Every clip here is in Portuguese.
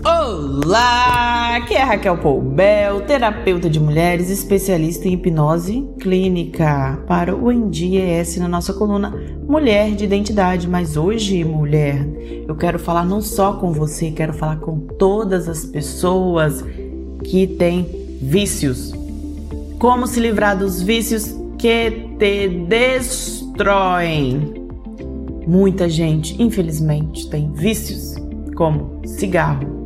Olá, aqui é Raquel Poubel, terapeuta de mulheres, especialista em hipnose clínica para o NDES na nossa coluna Mulher de Identidade. Mas hoje, mulher, eu quero falar não só com você, quero falar com todas as pessoas que têm vícios. Como se livrar dos vícios que te destroem. Muita gente, infelizmente, tem vícios como cigarro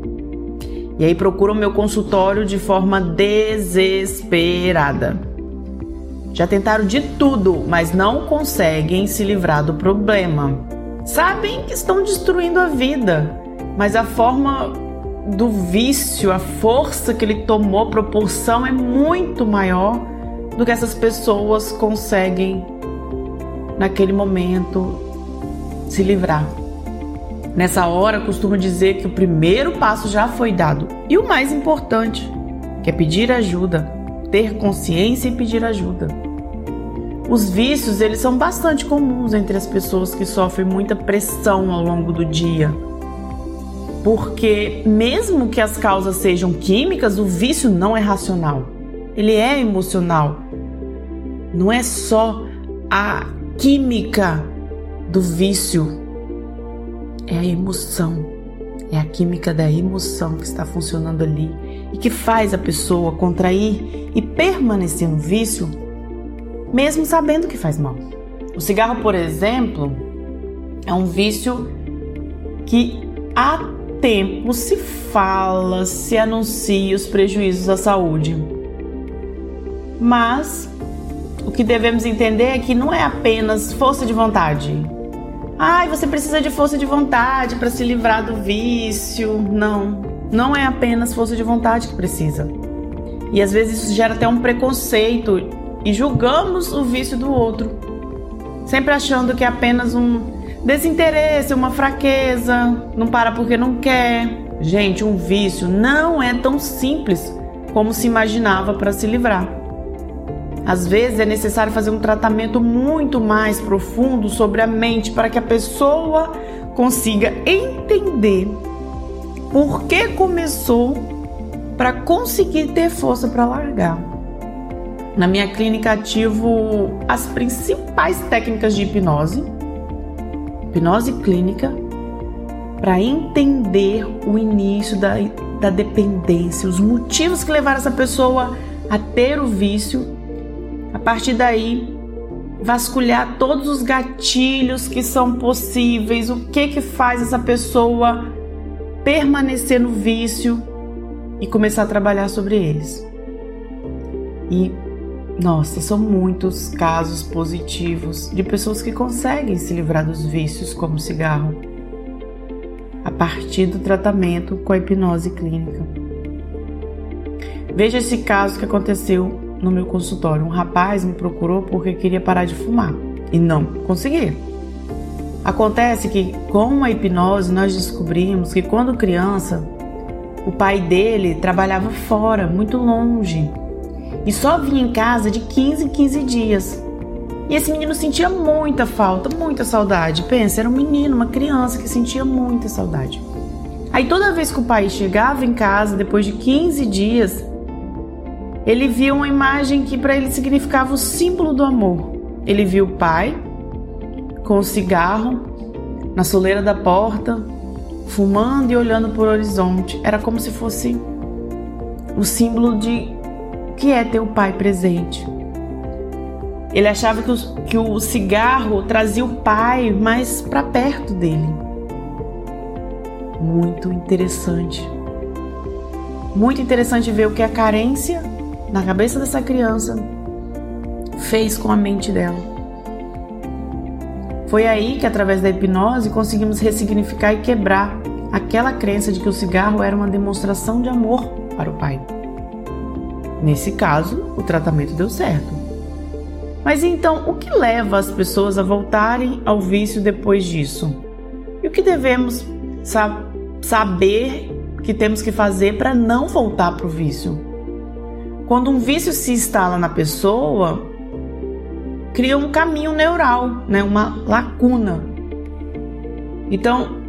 e aí procuram meu consultório de forma desesperada. Já tentaram de tudo, mas não conseguem se livrar do problema. Sabem que estão destruindo a vida, mas a forma do vício, a força que ele tomou, proporção é muito maior do que essas pessoas conseguem naquele momento se livrar. Nessa hora, costumo dizer que o primeiro passo já foi dado e o mais importante, que é pedir ajuda, ter consciência e pedir ajuda. Os vícios, eles são bastante comuns entre as pessoas que sofrem muita pressão ao longo do dia. Porque mesmo que as causas sejam químicas, o vício não é racional. Ele é emocional. Não é só a química do vício é a emoção, é a química da emoção que está funcionando ali e que faz a pessoa contrair e permanecer no vício, mesmo sabendo que faz mal. O cigarro, por exemplo, é um vício que há tempo se fala, se anuncia os prejuízos à saúde. Mas o que devemos entender é que não é apenas força de vontade, Ai, você precisa de força de vontade para se livrar do vício. Não, não é apenas força de vontade que precisa. E às vezes isso gera até um preconceito e julgamos o vício do outro, sempre achando que é apenas um desinteresse, uma fraqueza, não para porque não quer. Gente, um vício não é tão simples como se imaginava para se livrar. Às vezes é necessário fazer um tratamento muito mais profundo sobre a mente para que a pessoa consiga entender por que começou para conseguir ter força para largar. Na minha clínica ativo as principais técnicas de hipnose, hipnose clínica, para entender o início da, da dependência, os motivos que levaram essa pessoa a ter o vício a partir daí, vasculhar todos os gatilhos que são possíveis, o que que faz essa pessoa permanecer no vício e começar a trabalhar sobre eles. E nossa, são muitos casos positivos de pessoas que conseguem se livrar dos vícios como cigarro a partir do tratamento com a hipnose clínica. Veja esse caso que aconteceu no meu consultório. Um rapaz me procurou porque queria parar de fumar e não conseguia. Acontece que com a hipnose nós descobrimos que quando criança o pai dele trabalhava fora, muito longe, e só vinha em casa de 15 em 15 dias. E esse menino sentia muita falta, muita saudade. Pensa, era um menino, uma criança que sentia muita saudade. Aí toda vez que o pai chegava em casa, depois de 15 dias, ele viu uma imagem que para ele significava o símbolo do amor. Ele viu o pai com o cigarro na soleira da porta, fumando e olhando para o horizonte. Era como se fosse o símbolo de que é ter o pai presente. Ele achava que o, que o cigarro trazia o pai mais para perto dele. Muito interessante. Muito interessante ver o que a carência na cabeça dessa criança fez com a mente dela. Foi aí que, através da hipnose, conseguimos ressignificar e quebrar aquela crença de que o cigarro era uma demonstração de amor para o pai. Nesse caso, o tratamento deu certo. Mas então, o que leva as pessoas a voltarem ao vício depois disso? E o que devemos sa saber que temos que fazer para não voltar para o vício? Quando um vício se instala na pessoa, cria um caminho neural, né? uma lacuna. Então,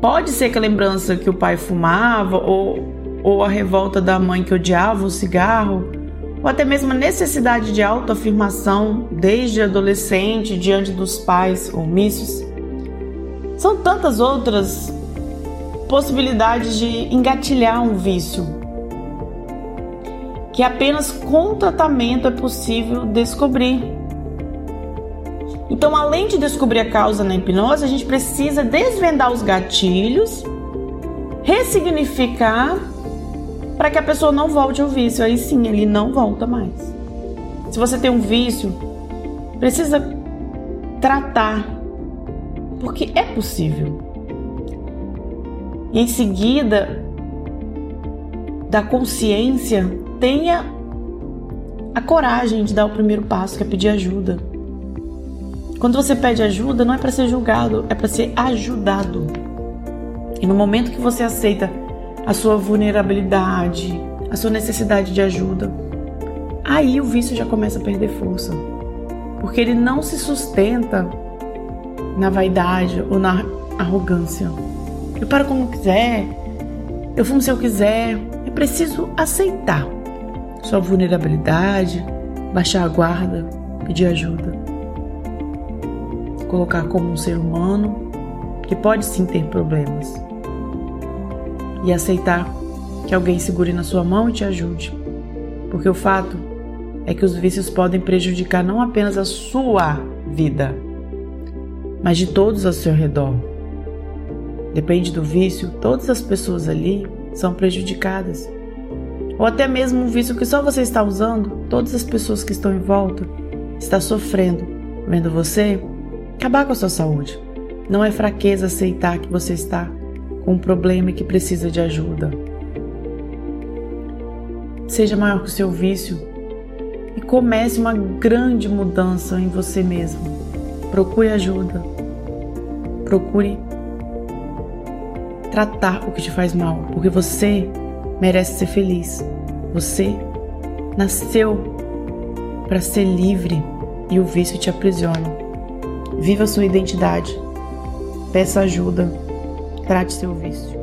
Pode ser que a lembrança que o pai fumava, ou, ou a revolta da mãe que odiava o cigarro, ou até mesmo a necessidade de autoafirmação desde adolescente diante dos pais omissos. São tantas outras possibilidades de engatilhar um vício que apenas com tratamento é possível descobrir. Então, além de descobrir a causa na hipnose, a gente precisa desvendar os gatilhos, ressignificar para que a pessoa não volte ao vício. Aí sim, ele não volta mais. Se você tem um vício, precisa tratar, porque é possível. Em seguida, da consciência, tenha a coragem de dar o primeiro passo, que é pedir ajuda. Quando você pede ajuda, não é para ser julgado, é para ser ajudado. E no momento que você aceita a sua vulnerabilidade, a sua necessidade de ajuda, aí o vício já começa a perder força. Porque ele não se sustenta na vaidade ou na arrogância. Eu paro como quiser, eu fumo se eu quiser. É preciso aceitar sua vulnerabilidade, baixar a guarda, pedir ajuda colocar como um ser humano que pode sim ter problemas e aceitar que alguém segure na sua mão e te ajude. Porque o fato é que os vícios podem prejudicar não apenas a sua vida, mas de todos ao seu redor. Depende do vício, todas as pessoas ali são prejudicadas. Ou até mesmo um vício que só você está usando, todas as pessoas que estão em volta estão sofrendo, vendo você acabar com a sua saúde. Não é fraqueza aceitar que você está com um problema e que precisa de ajuda. Seja maior que o seu vício e comece uma grande mudança em você mesmo. Procure ajuda. Procure tratar o que te faz mal, porque você merece ser feliz. Você nasceu para ser livre e o vício te aprisiona. Viva sua identidade. Peça ajuda. Trate seu vício.